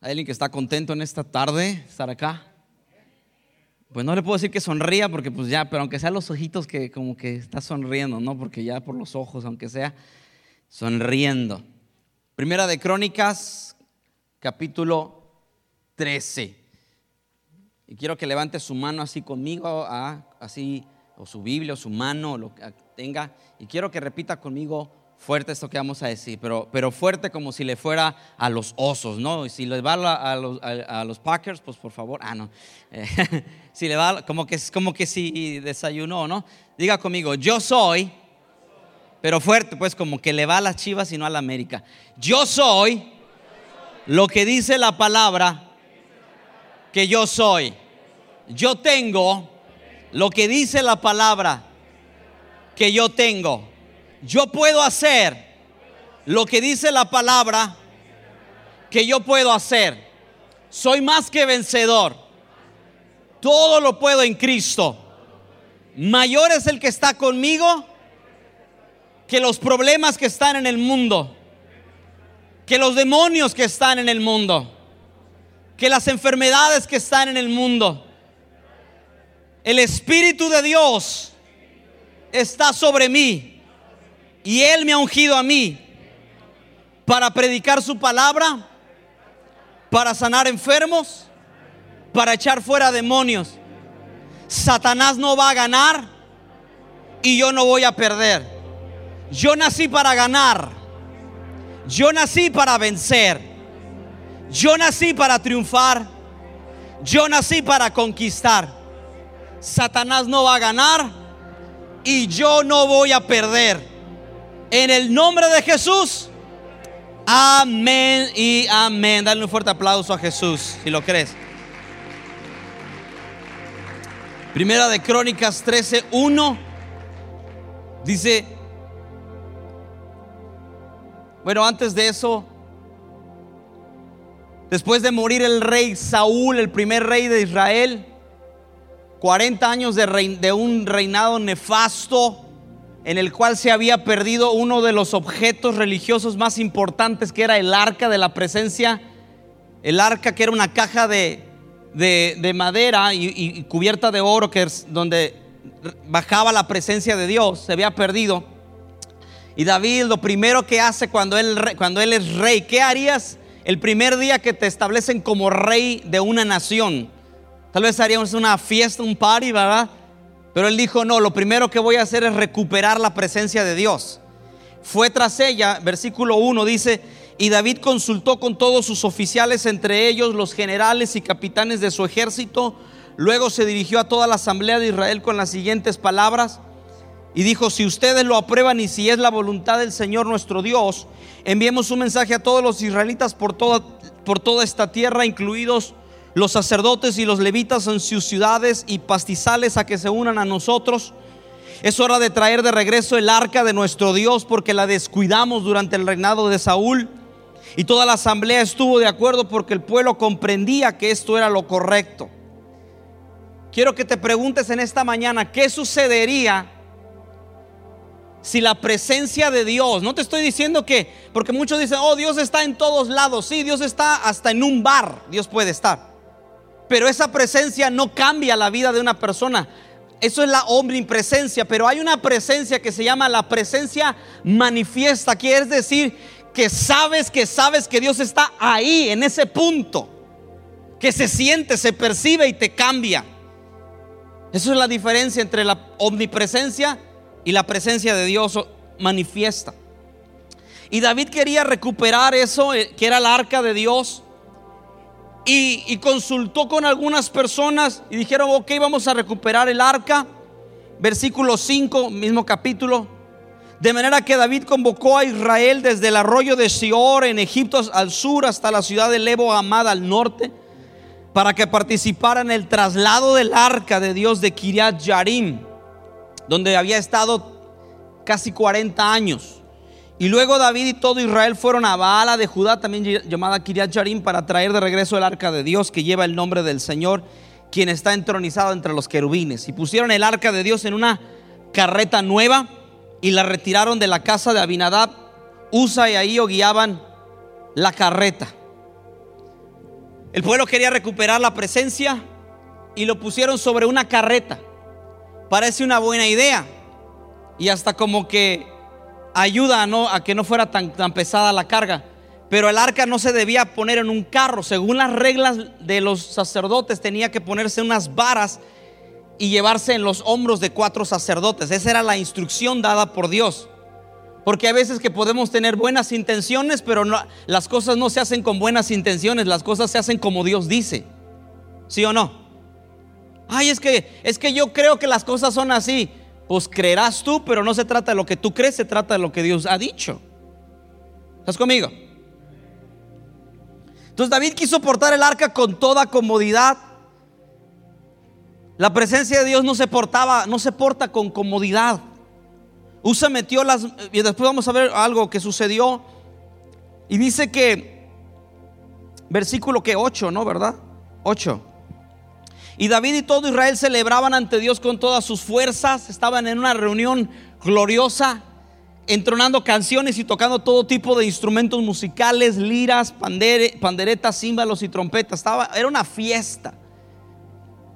¿Hay alguien que está contento en esta tarde estar acá? Pues no le puedo decir que sonría porque pues ya, pero aunque sea los ojitos que como que está sonriendo, ¿no? Porque ya por los ojos, aunque sea sonriendo. Primera de Crónicas, capítulo 13. Y quiero que levante su mano así conmigo, así, o su Biblia, o su mano, o lo que tenga. Y quiero que repita conmigo fuerte esto que vamos a decir, pero, pero fuerte como si le fuera a los osos, ¿no? Y si le va a, los, a, los, Packers, pues por favor, ah, no. si le va, como que, como que si desayunó, ¿no? Diga conmigo, yo soy, pero fuerte, pues como que le va a las chivas y no a la América. Yo soy lo que dice la palabra que yo soy. Yo tengo lo que dice la palabra que yo tengo yo puedo hacer lo que dice la palabra que yo puedo hacer. Soy más que vencedor. Todo lo puedo en Cristo. Mayor es el que está conmigo que los problemas que están en el mundo, que los demonios que están en el mundo, que las enfermedades que están en el mundo. El Espíritu de Dios está sobre mí y Él me ha ungido a mí para predicar su palabra, para sanar enfermos, para echar fuera demonios. Satanás no va a ganar y yo no voy a perder. Yo nací para ganar. Yo nací para vencer. Yo nací para triunfar. Yo nací para conquistar. Satanás no va a ganar y yo no voy a perder. En el nombre de Jesús. Amén y amén. Dale un fuerte aplauso a Jesús, si lo crees. Primera de Crónicas 13, 1. Dice, bueno, antes de eso, después de morir el rey Saúl, el primer rey de Israel, 40 años de, de un reinado nefasto, en el cual se había perdido uno de los objetos religiosos más importantes, que era el arca de la presencia. El arca que era una caja de, madera y, cubierta de oro, que es donde bajaba la presencia de Dios, se había perdido. Y David lo primero que hace cuando él, cuando él es rey, ¿qué harías el primer día que te establecen como rey de una nación? Tal vez haríamos una fiesta, un party, ¿verdad? Pero él dijo, no, lo primero que voy a hacer es recuperar la presencia de Dios. Fue tras ella, versículo 1 dice, y David consultó con todos sus oficiales, entre ellos los generales y capitanes de su ejército. Luego se dirigió a toda la asamblea de Israel con las siguientes palabras. Y dijo, si ustedes lo aprueban y si es la voluntad del Señor nuestro Dios, enviemos un mensaje a todos los israelitas por toda, por toda esta tierra, incluidos los sacerdotes y los levitas en sus ciudades y pastizales a que se unan a nosotros. Es hora de traer de regreso el arca de nuestro Dios porque la descuidamos durante el reinado de Saúl. Y toda la asamblea estuvo de acuerdo porque el pueblo comprendía que esto era lo correcto. Quiero que te preguntes en esta mañana, ¿qué sucedería si la presencia de Dios, no te estoy diciendo que, porque muchos dicen, oh, Dios está en todos lados, sí, Dios está hasta en un bar, Dios puede estar. Pero esa presencia no cambia la vida de una persona. Eso es la omnipresencia, pero hay una presencia que se llama la presencia manifiesta, quiere decir que sabes que sabes que Dios está ahí, en ese punto, que se siente, se percibe y te cambia. Eso es la diferencia entre la omnipresencia y la presencia de Dios manifiesta. Y David quería recuperar eso, eh, que era el arca de Dios y, consultó con algunas personas y dijeron, ok, vamos a recuperar el arca. Versículo 5, mismo capítulo. De manera que David convocó a Israel desde el arroyo de Sior en Egipto al sur hasta la ciudad de Lebo Amada al norte para que participaran en el traslado del arca de Dios de Kiriat Yarim, donde había estado casi 40 años. Y luego David y todo Israel fueron a Baala de Judá, también llamada Kiriat Jarim, para traer de regreso el arca de Dios que lleva el nombre del Señor, quien está entronizado entre los querubines. Y pusieron el arca de Dios en una carreta nueva y la retiraron de la casa de Abinadab. Usa y ahí guiaban la carreta. El pueblo quería recuperar la presencia y lo pusieron sobre una carreta. Parece una buena idea. Y hasta como que ayuda a, no, a que no fuera tan, tan pesada la carga. Pero el arca no se debía poner en un carro. Según las reglas de los sacerdotes, tenía que ponerse unas varas y llevarse en los hombros de cuatro sacerdotes. Esa era la instrucción dada por Dios. Porque hay veces que podemos tener buenas intenciones, pero las cosas no se hacen con buenas intenciones, las cosas se hacen como Dios dice. ¿Sí o no? Ay, es que es que yo creo que las cosas son así. Pues creerás tú, pero no se trata de lo que tú crees, se trata de lo que Dios ha dicho. ¿Estás conmigo? Entonces David quiso portar el arca con toda comodidad. La presencia de Dios no se portaba, no se porta con comodidad. Usa metió las y después vamos a ver algo que sucedió y dice que versículo que 8, ¿no? ¿Verdad? 8. Y David y todo Israel celebraban ante Dios con todas sus fuerzas, estaban en una reunión gloriosa entronando canciones y tocando todo tipo de instrumentos musicales, liras, panderetas, címbalos y trompetas. Estaba, era una fiesta.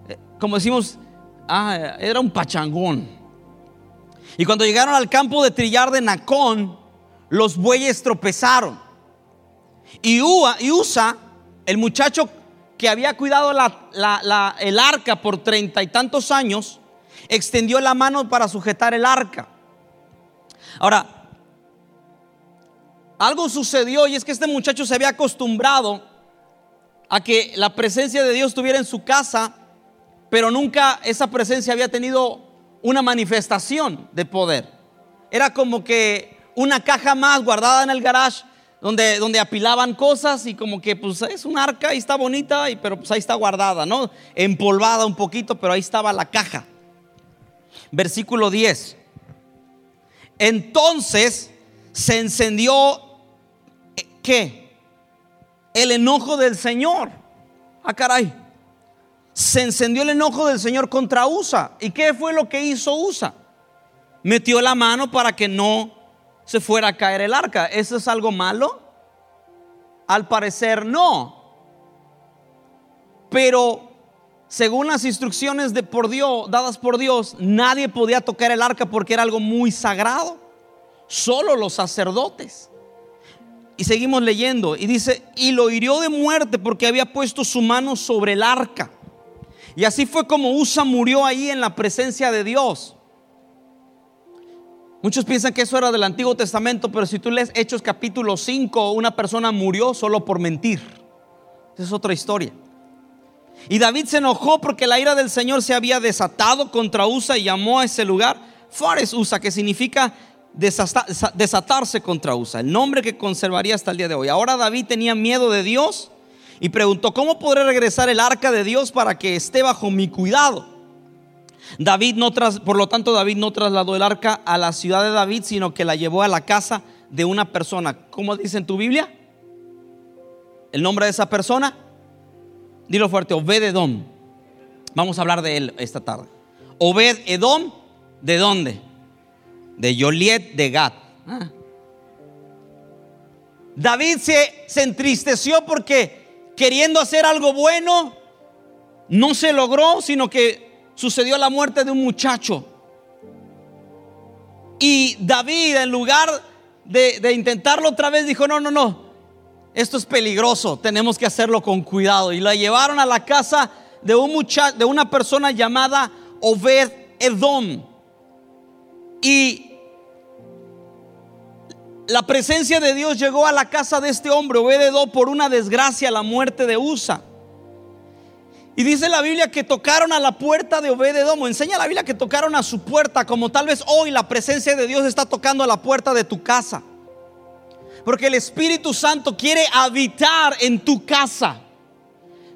Eh, como decimos, ah, era un pachangón. Y cuando llegaron al campo de trillar de Nacón, los bueyes tropezaron. Y, Usa, el muchacho que había cuidado el arca por treinta y tantos años, extendió la mano para sujetar el arca. Ahora, algo sucedió y es que este muchacho se había acostumbrado a que la presencia de Dios estuviera en su casa, pero nunca esa presencia había tenido una manifestación de poder. Era como que una caja más guardada en el garage donde, donde apilaban cosas y como que pues es un arca y está bonita, y, pero pues ahí está guardada, ¿no? Empolvada un poquito, pero ahí estaba la caja. Versículo 10. Entonces se encendió, eh, ¿qué? El enojo del Señor. Ah, caray. Se encendió el enojo del Señor contra Usa. ¿Y qué fue lo que hizo Usa? Metió la mano para que no se fuera a caer el arca. ¿Eso es algo malo? Al parecer no. Pero según las instrucciones de por Dios, dadas por Dios, nadie podía tocar el arca porque era algo muy sagrado. Solo los sacerdotes. Y seguimos leyendo y dice, y lo hirió de muerte porque había puesto su mano sobre el arca. Y así fue como Usa murió ahí en la presencia de Dios. Muchos piensan que eso era del Antiguo Testamento, pero si tú lees Hechos capítulo 5, una persona murió solo por mentir. Esa es otra historia. Y David se enojó porque la ira del Señor se había desatado contra Usa y llamó a ese lugar Fares Usa, que significa desatarse contra Usa, el nombre que conservaría hasta el día de hoy. Ahora David tenía miedo de Dios y preguntó, ¿cómo podré regresar el arca de Dios para que esté bajo mi cuidado? David no tras, por lo tanto David no trasladó el arca a la ciudad de David, sino que la llevó a la casa de una persona. ¿Cómo dice en tu Biblia? ¿El nombre de esa persona? Dilo fuerte, Obed Edom. Vamos a hablar de él esta tarde. Obed Edom, ¿de dónde? De Joliet de Gad. Ah. David se entristeció porque queriendo hacer algo bueno, no se logró, sino que sucedió la muerte de un muchacho. Y David, en lugar de, intentarlo otra vez, dijo, no, no, no, esto es peligroso, tenemos que hacerlo con cuidado. Y la llevaron a la casa de, un de una persona llamada Obed Edom. Y la presencia de Dios llegó a la casa de este hombre, Obed Edom, por una desgracia, la muerte de Usa. Y dice la Biblia que tocaron a la puerta de Obed Edom. Enseña la Biblia que tocaron a su puerta, como tal vez hoy la presencia de Dios está tocando a la puerta de tu casa. Porque el Espíritu Santo quiere habitar en tu casa.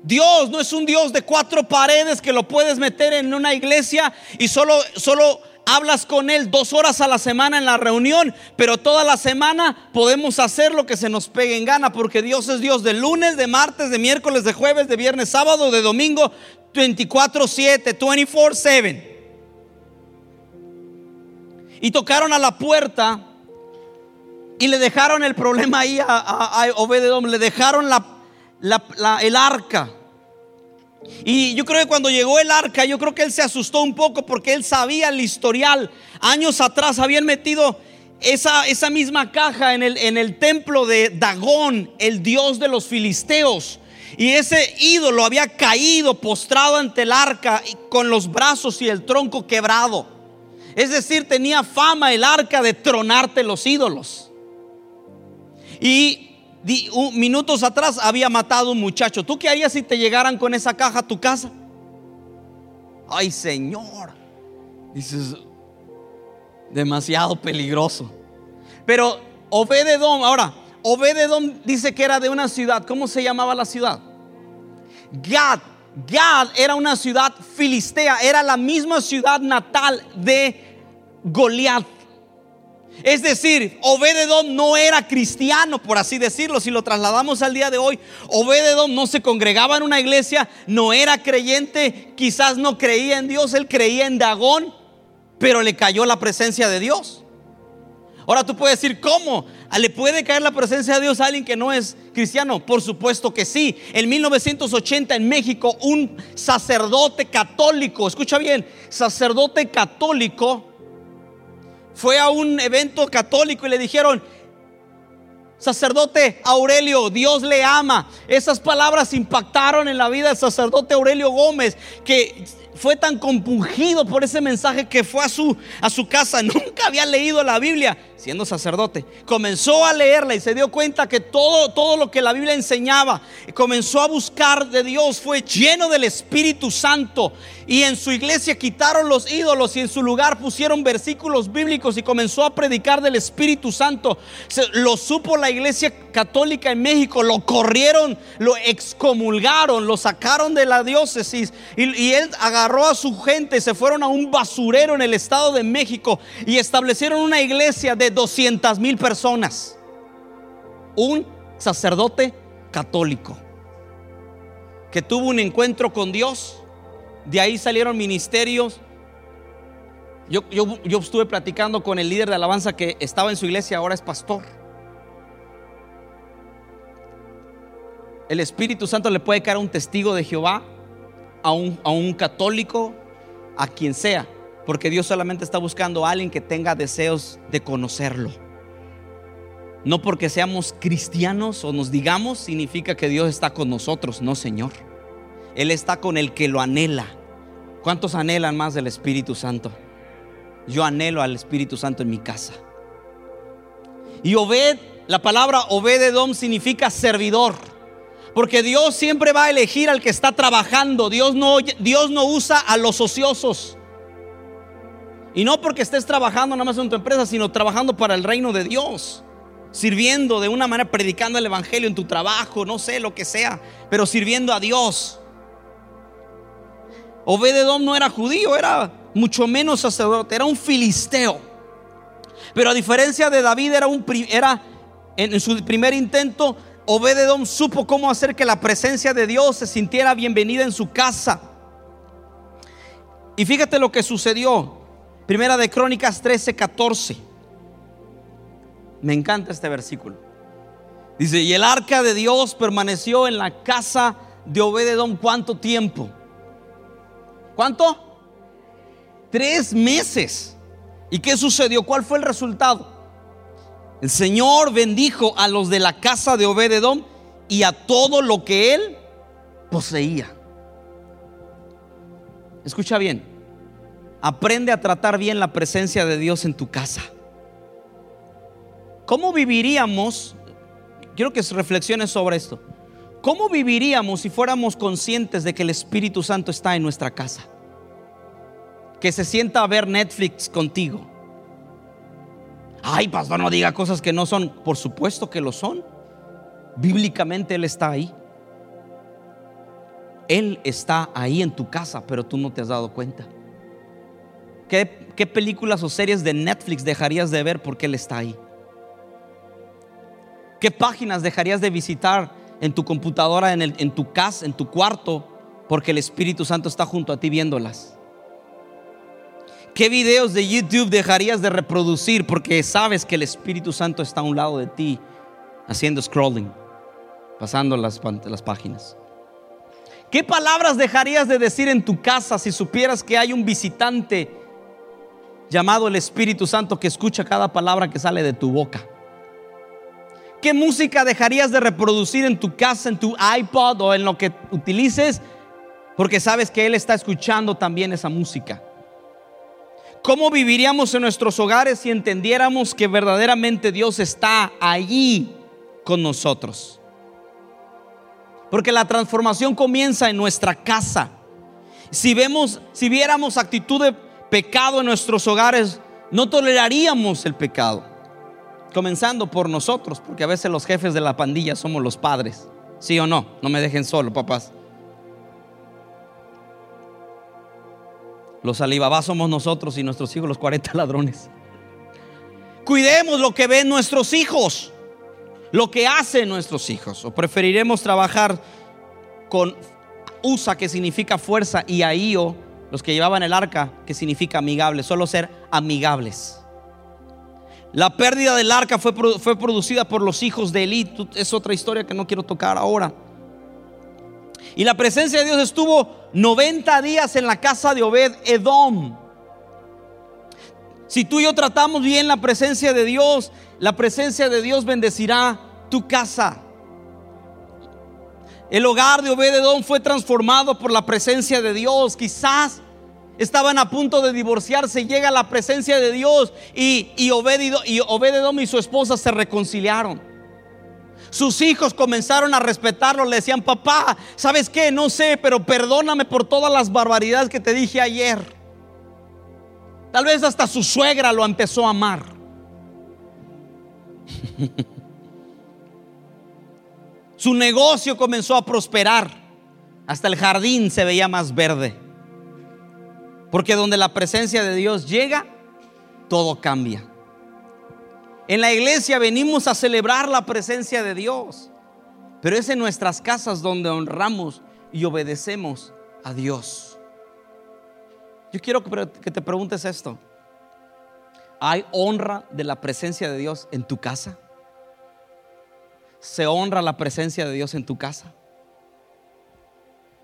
Dios no es un Dios de cuatro paredes que lo puedes meter en una iglesia y solo, solo hablas con Él dos horas a la semana en la reunión, pero toda la semana podemos hacer lo que se nos pegue en gana, porque Dios es Dios de lunes, de martes, de miércoles, de jueves, de viernes, sábado, de domingo, 24-7, 24-7. Y tocaron a la puerta y le dejaron el problema ahí a, a, le dejaron la, el arca. Y yo creo que cuando llegó el arca, yo creo que él se asustó un poco porque él sabía el historial. Años atrás habían metido esa, esa misma caja en el, en el templo de Dagón, el dios de los filisteos. Y ese ídolo había caído postrado ante el arca con los brazos y el tronco quebrado. Es decir, tenía fama el arca de tronarte los ídolos. Y minutos atrás había matado un muchacho. ¿Tú qué harías si te llegaran con esa caja a tu casa? Ay, Señor. Dices, demasiado peligroso. Pero Obededón, ahora, Obededón dice que era de una ciudad. ¿Cómo se llamaba la ciudad? Gad. Gad era una ciudad filistea, era la misma ciudad natal de Goliat. Es decir, Obededón no era cristiano, por así decirlo. Si lo trasladamos al día de hoy, Obededón no se congregaba en una iglesia, no era creyente, quizás no creía en Dios, él creía en Dagón, pero le cayó la presencia de Dios. Ahora tú puedes decir, ¿cómo? ¿Le puede caer la presencia de Dios a alguien que no es cristiano? Por supuesto que sí. En 1980 en México, un sacerdote católico, escucha bien, sacerdote católico, fue a un evento católico y le dijeron, sacerdote Aurelio, Dios le ama. Esas palabras impactaron en la vida del sacerdote Aurelio Gómez, que fue tan compungido por ese mensaje que fue a su, a su casa. Nunca había leído la Biblia siendo sacerdote. Comenzó a leerla y se dio cuenta que todo, todo lo que la Biblia enseñaba, comenzó a buscar de Dios, fue lleno del Espíritu Santo. Y en su iglesia quitaron los ídolos y en su lugar pusieron versículos bíblicos y comenzó a predicar del Espíritu Santo. lo supo la iglesia católica en México, lo corrieron, lo excomulgaron, lo sacaron de la diócesis y, y él agarró a su gente, se fueron a un basurero en el estado de México y establecieron una iglesia de 200 mil personas. Un sacerdote católico que tuvo un encuentro con Dios. De ahí salieron ministerios. Yo, estuve platicando con el líder de alabanza que estaba en su iglesia, ahora es pastor. El Espíritu Santo le puede caer un testigo de Jehová, a un católico, a quien sea. Porque Dios solamente está buscando a alguien que tenga deseos de conocerlo. No porque seamos cristianos o nos digamos significa que Dios está con nosotros, no Señor. Él está con el que lo anhela. ¿Cuántos anhelan más del Espíritu Santo? Yo anhelo al Espíritu Santo en mi casa. Y Obed, la palabra Obededom significa servidor. Porque Dios siempre va a elegir al que está trabajando. Dios no, Dios no usa a los ociosos. Y no porque estés trabajando nada más en tu empresa, sino trabajando para el reino de Dios. Sirviendo de una manera, predicando el Evangelio en tu trabajo, no sé lo que sea, pero sirviendo a Dios. Obededón no era judío, era mucho menos sacerdote, era un filisteo. Pero a diferencia de David, era un era en, su primer intento, Obededón supo cómo hacer que la presencia de Dios se sintiera bienvenida en su casa. Y fíjate lo que sucedió. Primera de Crónicas 13, 14. Me encanta este versículo. Dice, y el arca de Dios permaneció en la casa de Obededón cuánto tiempo. ¿Cuánto? Tres meses. ¿Y qué sucedió? ¿Cuál fue el resultado? El Señor bendijo a los de la casa de Obededón y a todo lo que él poseía. Escucha bien. Aprende a tratar bien la presencia de Dios en tu casa. ¿Cómo viviríamos? Quiero que reflexiones sobre esto. ¿Cómo viviríamos si fuéramos conscientes de que el Espíritu Santo está en nuestra casa? Que se sienta a ver Netflix contigo. Ay, pastor, no diga cosas que no son. Por supuesto que lo son. Bíblicamente Él está ahí. Él está ahí en tu casa, pero tú no te has dado cuenta. ¿Qué, películas o series de Netflix dejarías de ver porque Él está ahí? ¿Qué páginas dejarías de visitar en tu computadora, en, en tu casa, en tu cuarto, porque el Espíritu Santo está junto a ti viéndolas? ¿Qué videos de YouTube dejarías de reproducir porque sabes que el Espíritu Santo está a un lado de ti haciendo scrolling? Pasando las, las páginas. ¿Qué palabras dejarías de decir en tu casa si supieras que hay un visitante llamado el Espíritu Santo que escucha cada palabra que sale de tu boca? ¿Qué música dejarías de reproducir en tu casa, en tu iPod o en lo que utilices? Porque sabes que Él está escuchando también esa música. ¿Cómo viviríamos en nuestros hogares si entendiéramos que verdaderamente Dios está allí con nosotros? Porque la transformación comienza en nuestra casa. Si vemos, si viéramos actitud de pecado en nuestros hogares, no toleraríamos el pecado. Comenzando por nosotros, porque a veces los jefes de la pandilla somos los padres. ¿Sí o no? No me dejen solo, papás. Los alibabás somos nosotros y nuestros hijos los 40 ladrones. Cuidemos lo que ven nuestros hijos, lo que hacen nuestros hijos. O preferiremos trabajar con USA, que significa fuerza, y Aío, los que llevaban el arca, que significa amigable. Solo ser amigables. La pérdida del arca fue, fue producida por los hijos de Elí. Es otra historia que no quiero tocar ahora. Y la presencia de Dios estuvo 90 días en la casa de Obed Edom. Si tú y yo tratamos bien la presencia de Dios, la presencia de Dios bendecirá tu casa. El hogar de Obed Edom fue transformado por la presencia de Dios. Quizás estaban a punto de divorciarse, llega la presencia de Dios y, y, Obed, y y su esposa se reconciliaron. Sus hijos comenzaron a respetarlo, le decían, papá, ¿sabes qué? No sé, pero perdóname por todas las barbaridades que te dije ayer. Tal vez hasta su suegra lo empezó a amar. su negocio comenzó a prosperar. Hasta el jardín se veía más verde. Porque donde la presencia de Dios llega, todo cambia. En la iglesia venimos a celebrar la presencia de Dios, pero es en nuestras casas donde honramos y obedecemos a Dios. Yo quiero que te preguntes esto. ¿Hay honra de la presencia de Dios en tu casa? ¿Se honra la presencia de Dios en tu casa?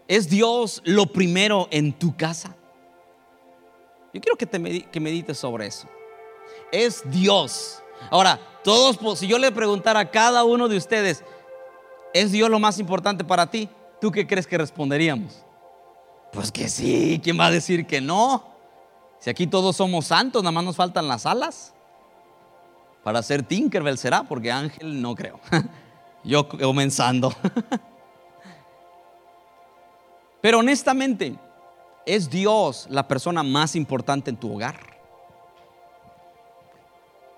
¿Es Dios lo primero en tu casa? Yo quiero que, te que medites sobre eso. ¿Es Dios Ahora, todos, si yo le preguntara a cada uno de ustedes, ¿es Dios lo más importante para ti? ¿Tú qué crees que responderíamos? Pues que sí, ¿quién va a decir que no? Si aquí todos somos santos, nada más nos faltan las alas. Para ser Tinkerbell será, porque Ángel no creo. Yo comenzando. Pero honestamente, ¿es Dios la persona más importante en tu hogar?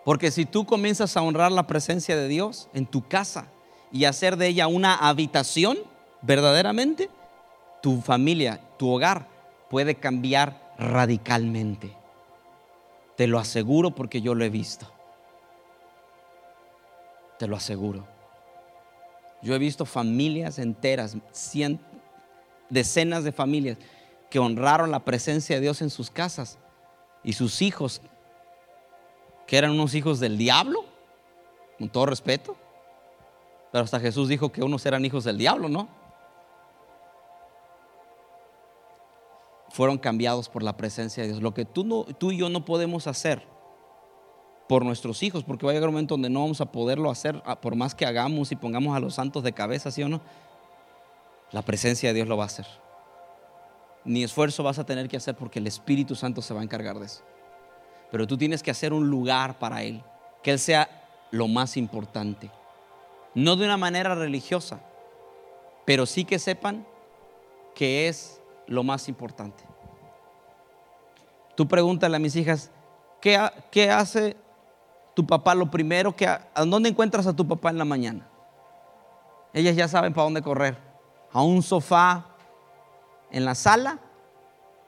Porque si tú comienzas a honrar la presencia de Dios en tu casa y hacer de ella una habitación, verdaderamente, tu familia, tu hogar puede cambiar radicalmente. Te lo aseguro porque yo lo he visto. Te lo aseguro. Yo he visto familias enteras, decenas de familias que honraron la presencia de Dios en sus casas y sus hijos que eran unos hijos del diablo, con todo respeto. Pero hasta Jesús dijo que unos eran hijos del diablo, ¿no? Fueron cambiados por la presencia de Dios. Lo que tú, no, tú y yo no podemos hacer por nuestros hijos, porque va a llegar un momento donde no vamos a poderlo hacer por más que hagamos y pongamos a los santos de cabeza, ¿sí o no? La presencia de Dios lo va a hacer. Ni esfuerzo vas a tener que hacer porque el Espíritu Santo se va a encargar de eso pero tú tienes que hacer un lugar para Él, que Él sea lo más importante. No de una manera religiosa, pero sí que sepan que es lo más importante. Tú pregúntale a mis hijas, ¿qué, hace tu papá lo primero? Que, ¿A dónde encuentras a tu papá en la mañana? Ellas ya saben para dónde correr. A un sofá en la sala,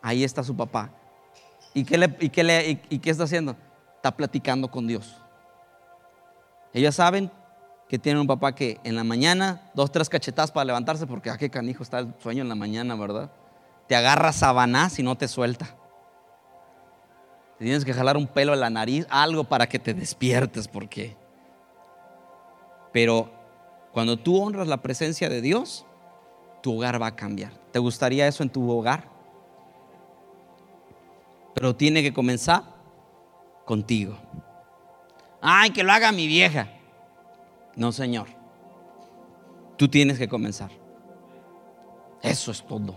ahí está su papá. ¿Y qué, le, y, qué le, y, qué está haciendo? Está platicando con Dios. Ellas saben que tienen un papá que en la mañana, dos, tres cachetadas para levantarse, porque a ah, qué canijo está el sueño en la mañana, ¿verdad? Te agarra sabanás y no te suelta. tienes que jalar un pelo en la nariz, algo para que te despiertes, porque. Pero Cuando tú honras la presencia de Dios, tu hogar va a cambiar. ¿Te gustaría eso en tu hogar? Pero tiene que comenzar contigo. Ay, que lo haga mi vieja. No, Señor. Tú tienes que comenzar. Eso es todo.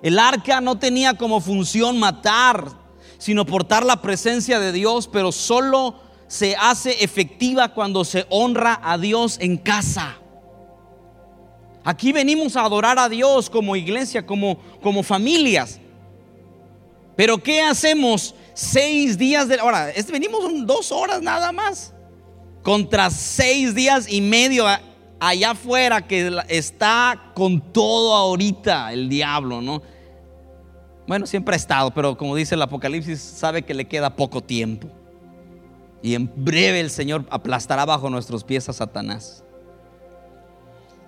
El arca no tenía como función matar, sino portar la presencia de Dios, pero solo se hace efectiva cuando se honra a Dios en casa. Aquí venimos a adorar a Dios como iglesia, como, como familias. Pero ¿qué hacemos seis días de... Ahora, venimos dos horas nada más. Contra seis días y medio allá afuera que está con todo ahorita el diablo, ¿no? Bueno, siempre ha estado, pero como dice el Apocalipsis, sabe que le queda poco tiempo. Y en breve el Señor aplastará bajo nuestros pies a Satanás.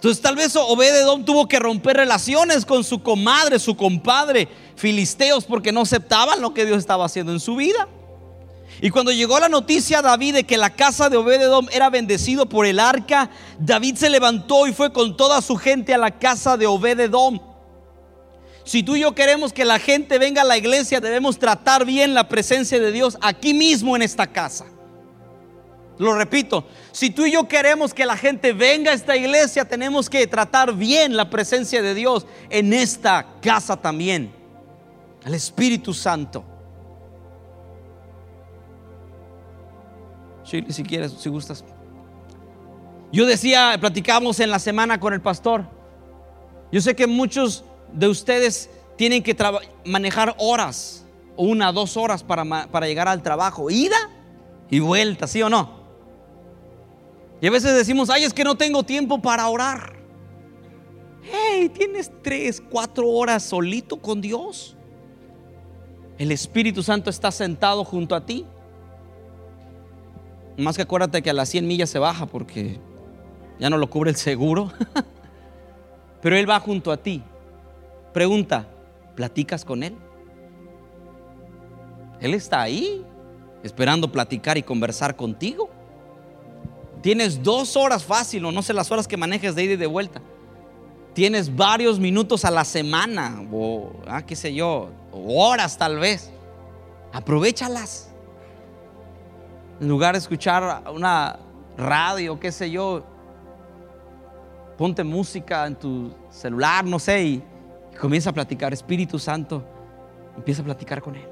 Entonces tal vez Obededón tuvo que romper relaciones con su comadre, su compadre, filisteos, porque no aceptaban lo que Dios estaba haciendo en su vida. Y cuando llegó la noticia a David de que la casa de Obededón era bendecido por el arca, David se levantó y fue con toda su gente a la casa de Obededón. Si tú y yo queremos que la gente venga a la iglesia, debemos tratar bien la presencia de Dios aquí mismo en esta casa. Lo repito, si tú y yo queremos que la gente venga a esta iglesia, tenemos que tratar bien la presencia de Dios en esta casa también. El Espíritu Santo. si quieres, si gustas. Yo decía, platicamos en la semana con el pastor. Yo sé que muchos de ustedes tienen que manejar horas, una, dos horas para, para llegar al trabajo, ida y vuelta, ¿sí o no? Y a veces decimos, ay, es que no tengo tiempo para orar. Hey, tienes tres, cuatro horas solito con Dios. El Espíritu Santo está sentado junto a ti. Más que acuérdate que a las 100 millas se baja porque ya no lo cubre el seguro. Pero Él va junto a ti. Pregunta, ¿platicas con Él? Él está ahí esperando platicar y conversar contigo. Tienes dos horas fácil, o no sé las horas que manejes de ida y de vuelta. Tienes varios minutos a la semana, o ah, qué sé yo, horas tal vez. Aprovechalas. En lugar de escuchar una radio, qué sé yo, ponte música en tu celular, no sé, y, y comienza a platicar. Espíritu Santo, empieza a platicar con Él.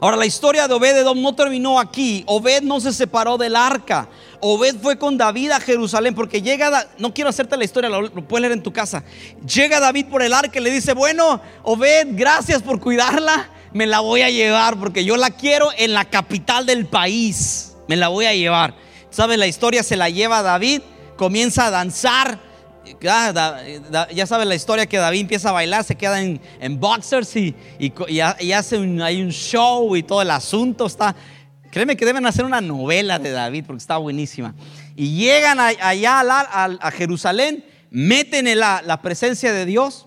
Ahora, la historia de Obed no terminó aquí. Obed no se separó del arca. Obed fue con David a Jerusalén porque llega, no quiero hacerte la historia, lo, puedes leer en tu casa. Llega David por el arca y le dice, bueno, Obed, gracias por cuidarla, me la voy a llevar porque yo la quiero en la capital del país. Me la voy a llevar. ¿Sabes? La historia se la lleva David, comienza a danzar ya sabes la historia que David empieza a bailar, se queda en, boxers y, hace un, hay un show y todo el asunto está. Créeme que deben hacer una novela de David porque está buenísima. Y llegan allá a, Jerusalén, meten la, la, presencia de Dios,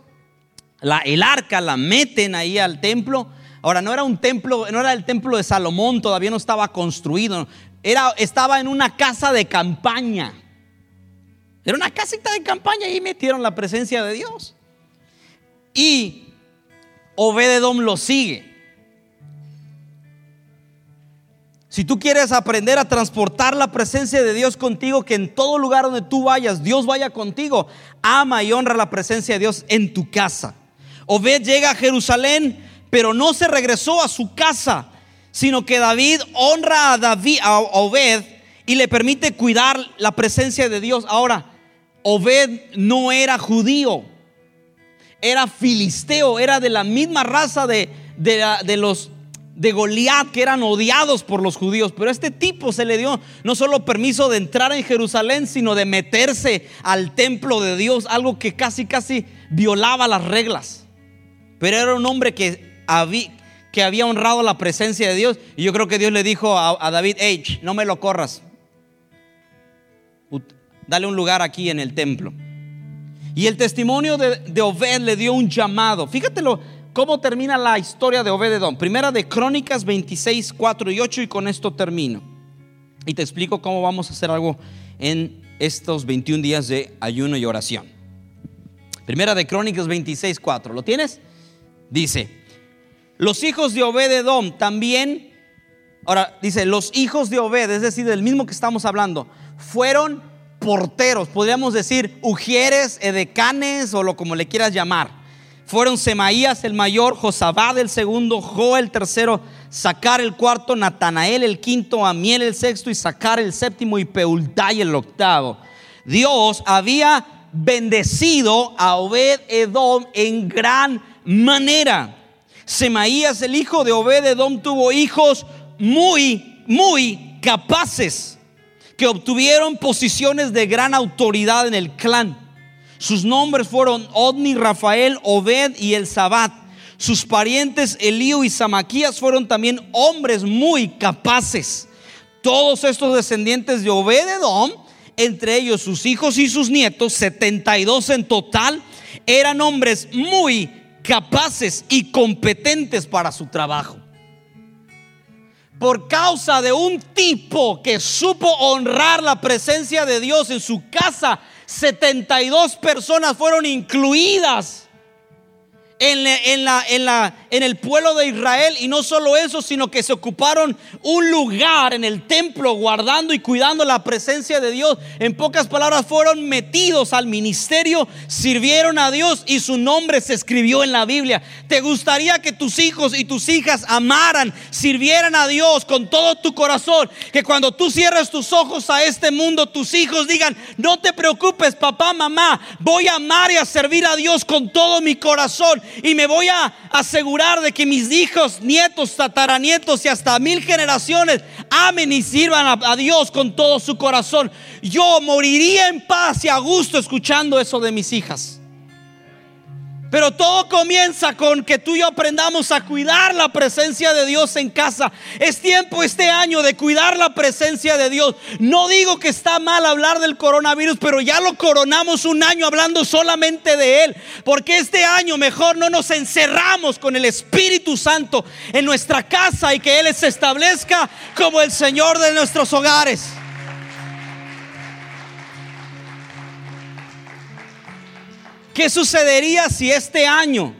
la, el arca la meten ahí al templo. Ahora no era un templo, no era el templo de Salomón, todavía no estaba construido, era, estaba en una casa de campaña. Era una casita de campaña y metieron la presencia de Dios. Y Obededom lo sigue. Si tú quieres aprender a transportar la presencia de Dios contigo, que en todo lugar donde tú vayas, Dios vaya contigo, ama y honra la presencia de Dios en tu casa. Obed llega a Jerusalén, pero no se regresó a su casa, sino que David honra a David, a Obed, y le permite cuidar la presencia de Dios. Ahora, Obed no era judío, era filisteo, era de la misma raza de, de, los de Goliat que eran odiados por los judíos. Pero este tipo se le dio no solo permiso de entrar en Jerusalén, sino de meterse al templo de Dios, algo que casi, casi violaba las reglas. Pero era un hombre que había, que había honrado la presencia de Dios. Y yo creo que Dios le dijo a, a David, hey, no me lo corras dale un lugar aquí en el templo. Y el testimonio de, Obed le dio un llamado. Fíjatelo cómo termina la historia de Obededón. Primera de Crónicas 26, 4 y 8 y con esto termino. Y te explico cómo vamos a hacer algo en estos 21 días de ayuno y oración. Primera de Crónicas 26, 4. ¿Lo tienes? Dice, los hijos de Obed-Edom también, ahora dice, los hijos de Obed, es decir, del mismo que estamos hablando, fueron porteros, podríamos decir ujieres, edecanes o lo como le quieras llamar. Fueron Semaías el mayor, Josabad el segundo, Joel el tercero, Sacar el cuarto, Natanael el quinto, Amiel el sexto y Sacar el séptimo y Peultai el octavo. Dios había bendecido a Obed Edom en gran manera. Semaías, el hijo de Obed Edom, tuvo hijos muy, muy capaces que obtuvieron posiciones de gran autoridad en el clan. Sus nombres fueron Odni, Rafael, Obed y el Sabat. Sus parientes Elío y Samaquías fueron también hombres muy capaces. Todos estos descendientes de Obed Edom entre ellos sus hijos y sus nietos, 72 en total, eran hombres muy capaces y competentes para su trabajo. Por causa de un tipo que supo honrar la presencia de Dios en su casa, 72 personas fueron incluidas en, el pueblo de Israel. Y no solo eso, sino que se ocuparon un lugar en el templo guardando y cuidando la presencia de Dios. En pocas palabras, fueron metidos al ministerio, sirvieron a Dios y su nombre se escribió en la Biblia. ¿Te gustaría que tus hijos y tus hijas amaran, sirvieran a Dios con todo tu corazón? Que cuando tú cierres tus ojos a este mundo, tus hijos digan, no te preocupes, papá, mamá, voy a amar y a servir a Dios con todo mi corazón y me voy a asegurar de que mis hijos, nietos, tataranietos y hasta mil generaciones amen y sirvan a, Dios con todo su corazón. Yo moriría en paz y a gusto escuchando eso de mis hijas. Pero todo comienza con que tú y yo aprendamos a cuidar la presencia de Dios en casa. Es tiempo este año de cuidar la presencia de Dios. No digo que está mal hablar del coronavirus, pero ya lo coronamos un año hablando solamente de Él. Porque este año mejor no nos encerramos con el Espíritu Santo en nuestra casa y que Él se establezca como el Señor de nuestros hogares. ¿Qué sucedería si este año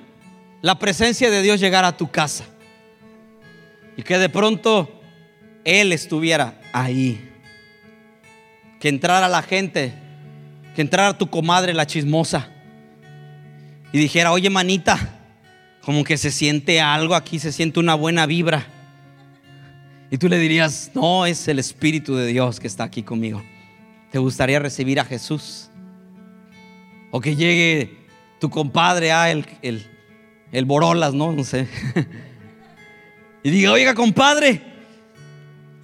la presencia de Dios llegara a tu casa? Y que de pronto Él estuviera ahí. Que entrara la gente, que entrara tu comadre, la chismosa, y dijera, oye manita, como que se siente algo aquí, se siente una buena vibra. Y tú le dirías, no, es el Espíritu de Dios que está aquí conmigo. ¿Te gustaría recibir a Jesús? O que llegue tu compadre, ah, el, el, Borolas, ¿no? No sé. y diga, oiga, compadre,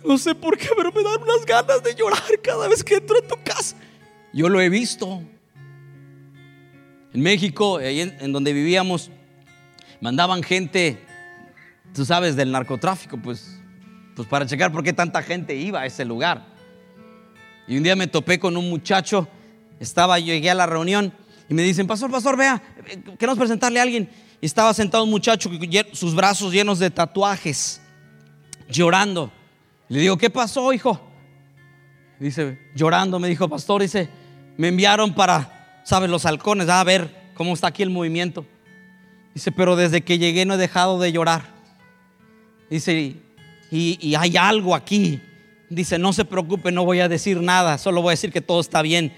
no sé por qué, pero me dan unas ganas de llorar cada vez que entro en tu casa. Yo lo he visto. En México, ahí en, donde vivíamos, mandaban gente, tú sabes, del narcotráfico, pues, pues para checar por qué tanta gente iba a ese lugar. Y un día me topé con un muchacho, estaba, llegué a la reunión y me dicen, pastor, pastor, vea, queremos presentarle a alguien. Y estaba sentado un muchacho, sus brazos llenos de tatuajes, llorando. Le digo, ¿qué pasó, hijo? Dice, llorando, me dijo, pastor, dice, me enviaron para, ¿sabes? Los halcones, a ver cómo está aquí el movimiento. Dice, pero desde que llegué no he dejado de llorar. Dice, y, y hay algo aquí. Dice, no se preocupe, no voy a decir nada, solo voy a decir que todo está bien.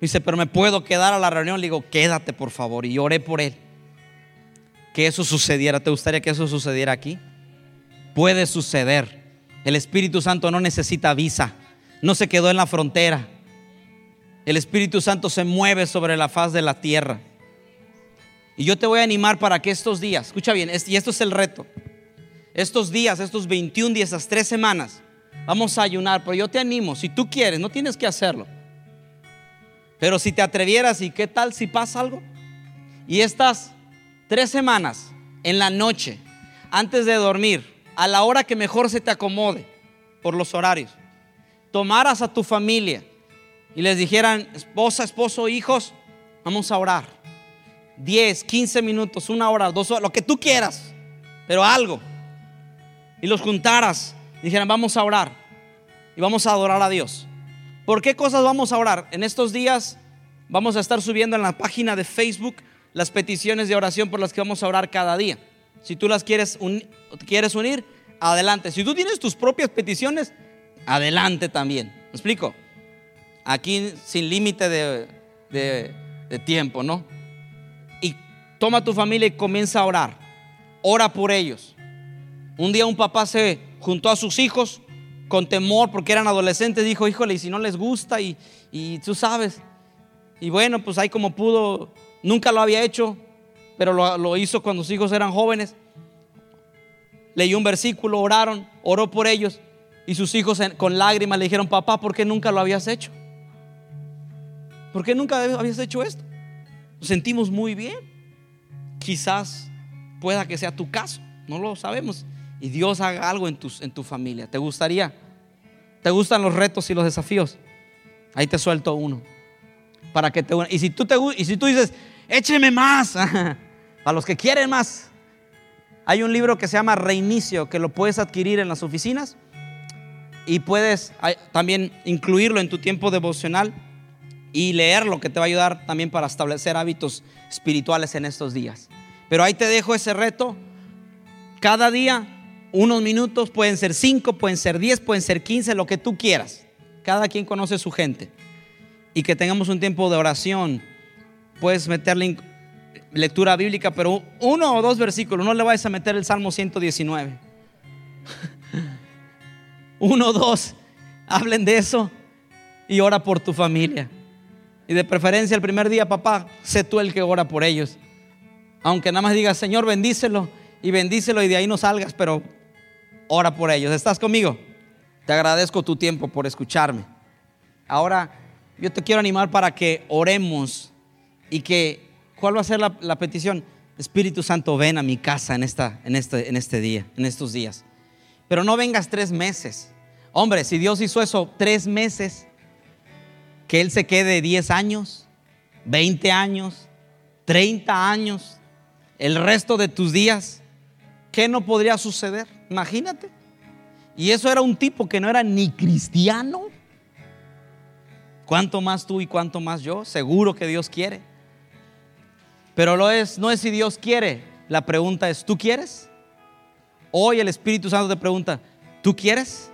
Dice, pero me puedo quedar a la reunión. Le digo, quédate por favor. Y oré por él. Que eso sucediera. ¿Te gustaría que eso sucediera aquí? Puede suceder. El Espíritu Santo no necesita visa. No se quedó en la frontera. El Espíritu Santo se mueve sobre la faz de la tierra. Y yo te voy a animar para que estos días, escucha bien, y esto es el reto. Estos días, estos 21 días, esas tres semanas, vamos a ayunar. Pero yo te animo, si tú quieres, no tienes que hacerlo. Pero si te atrevieras, ¿y qué tal si pasa algo? Y estas tres semanas, en la noche, antes de dormir, a la hora que mejor se te acomode, por los horarios, tomaras a tu familia y les dijeran, esposa, esposo, hijos, vamos a orar. 10, 15 minutos, una hora, dos horas, lo que tú quieras, pero algo. Y los juntaras, y dijeran, vamos a orar y vamos a adorar a Dios. ¿Por qué cosas vamos a orar? En estos días vamos a estar subiendo en la página de Facebook las peticiones de oración por las que vamos a orar cada día. Si tú las quieres, quieres unir, adelante. Si tú tienes tus propias peticiones, adelante también. ¿Me explico? Aquí sin límite de, de tiempo, ¿no? Y toma tu familia y comienza a orar. Ora por ellos. Un día un papá se juntó a sus hijos con temor porque eran adolescentes, dijo, híjole, y si no les gusta y, y tú sabes. Y bueno, pues ahí como pudo, nunca lo había hecho, pero lo, hizo cuando sus hijos eran jóvenes. Leyó un versículo, oraron, oró por ellos y sus hijos con lágrimas le dijeron, papá, ¿por qué nunca lo habías hecho? ¿Por qué nunca habías hecho esto? Nos sentimos muy bien. Quizás pueda que sea tu caso, no lo sabemos. Y Dios haga algo en, tus, en tu familia. ¿Te gustaría? ¿Te gustan los retos y los desafíos? Ahí te suelto uno. Para que te y si tú te y si tú dices, "Écheme más." a los que quieren más. Hay un libro que se llama Reinicio que lo puedes adquirir en las oficinas y puedes también incluirlo en tu tiempo devocional y leerlo que te va a ayudar también para establecer hábitos espirituales en estos días. Pero ahí te dejo ese reto. Cada día, unos minutos, pueden ser cinco, pueden ser diez, pueden ser quince, lo que tú quieras. Cada quien conoce su gente. Y que tengamos un tiempo de oración. Puedes meterle lectura bíblica, pero uno o dos versículos. No le vayas a meter el Salmo 119. uno o dos. Hablen de eso y ora por tu familia. Y de preferencia el primer día, papá, sé tú el que ora por ellos. Aunque nada más digas, Señor, bendícelo y bendícelo y de ahí no salgas, pero ora por ellos. ¿Estás conmigo? Te agradezco tu tiempo por escucharme. Ahora yo te quiero animar para que oremos y que, ¿cuál va a ser la, petición? Espíritu Santo, ven a mi casa en, esta, en, este, en este día, en estos días. Pero no vengas tres meses. Hombre, si Dios hizo eso tres meses, que Él se quede 10 años, 20 años, 30 años, el resto de tus días, ¿qué no podría suceder? Imagínate. Y eso era un tipo que no era ni cristiano. ¿Cuánto más tú y cuánto más yo? Seguro que Dios quiere. Pero lo es, no es si Dios quiere. La pregunta es, ¿tú quieres? Hoy el Espíritu Santo te pregunta, ¿tú quieres?